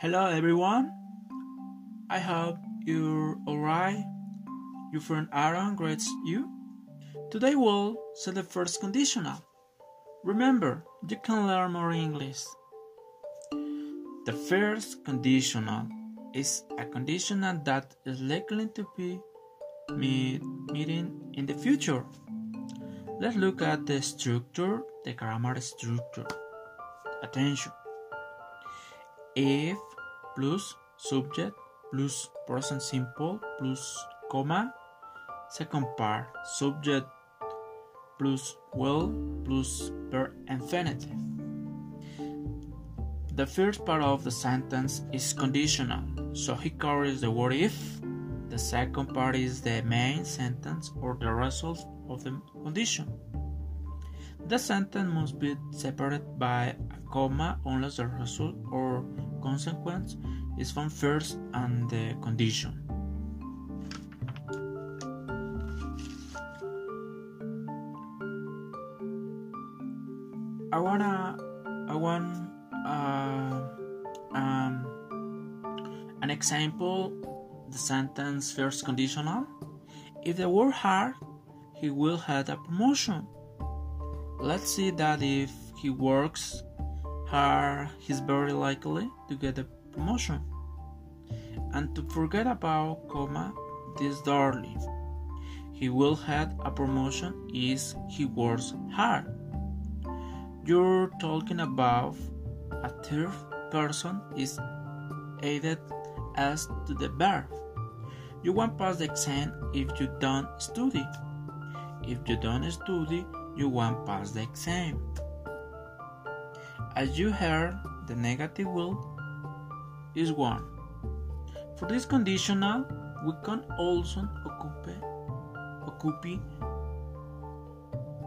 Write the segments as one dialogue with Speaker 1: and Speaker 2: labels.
Speaker 1: Hello everyone. I hope you're alright. Your friend Aaron greets you. Today we'll say the first conditional. Remember, you can learn more English. The first conditional is a conditional that is likely to be meet, meeting in the future. Let's look at the structure, the grammar structure. Attention. If plus subject plus present simple plus comma. Second part subject plus will plus verb infinitive. The first part of the sentence is conditional, so he carries the word if. The second part is the main sentence or the result of the condition. The sentence must be separated by a comma unless the result or consequence is found first and the condition. I wanna, I want uh, um, an example. The sentence first conditional. If they work hard, he will have a promotion. Let's see that if he works hard, he's very likely to get a promotion. And to forget about comma, this darling. He will have a promotion if he works hard. You're talking about a third person is added as to the verb. You won't pass the exam if you don't study. If you don't study, you won't pass the exam. As you heard, the negative will is 1. For this conditional, we can also occupe, occupe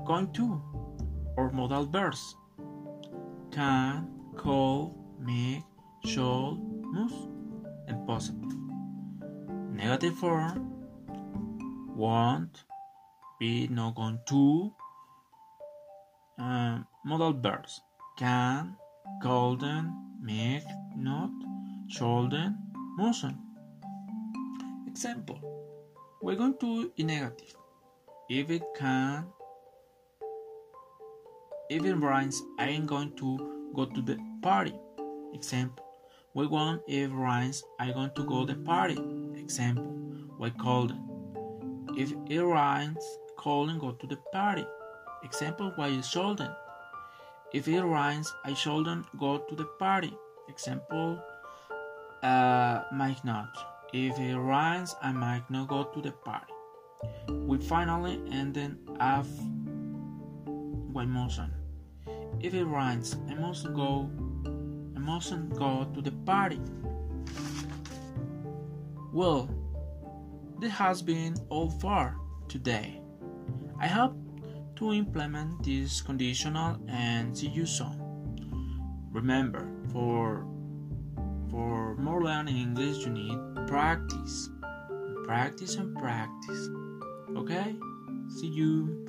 Speaker 1: going to or modal verbs can, call, make, should, must, and possible. Negative form want, be not going to, um, modal verbs can, golden, make, not, shouldn't, mustn't. Example. We're going to in negative. If it can, if it rhymes, I am going to go to the party. Example. We want if rhymes, I'm going to go to the party. Example. Why called? If it rhymes, calling go to the party. Example. Why you shouldn't? If it rains, I shouldn't go to the party. Example. Uh, might not. If it rains, I might not go to the party. We finally ended why mustn't. If it rains, I must go. I mustn't go to the party. Well, this has been all for today. I hope to implement this conditional and see you soon. Remember, for for more learning English, you need practice, practice and practice. Okay? See you.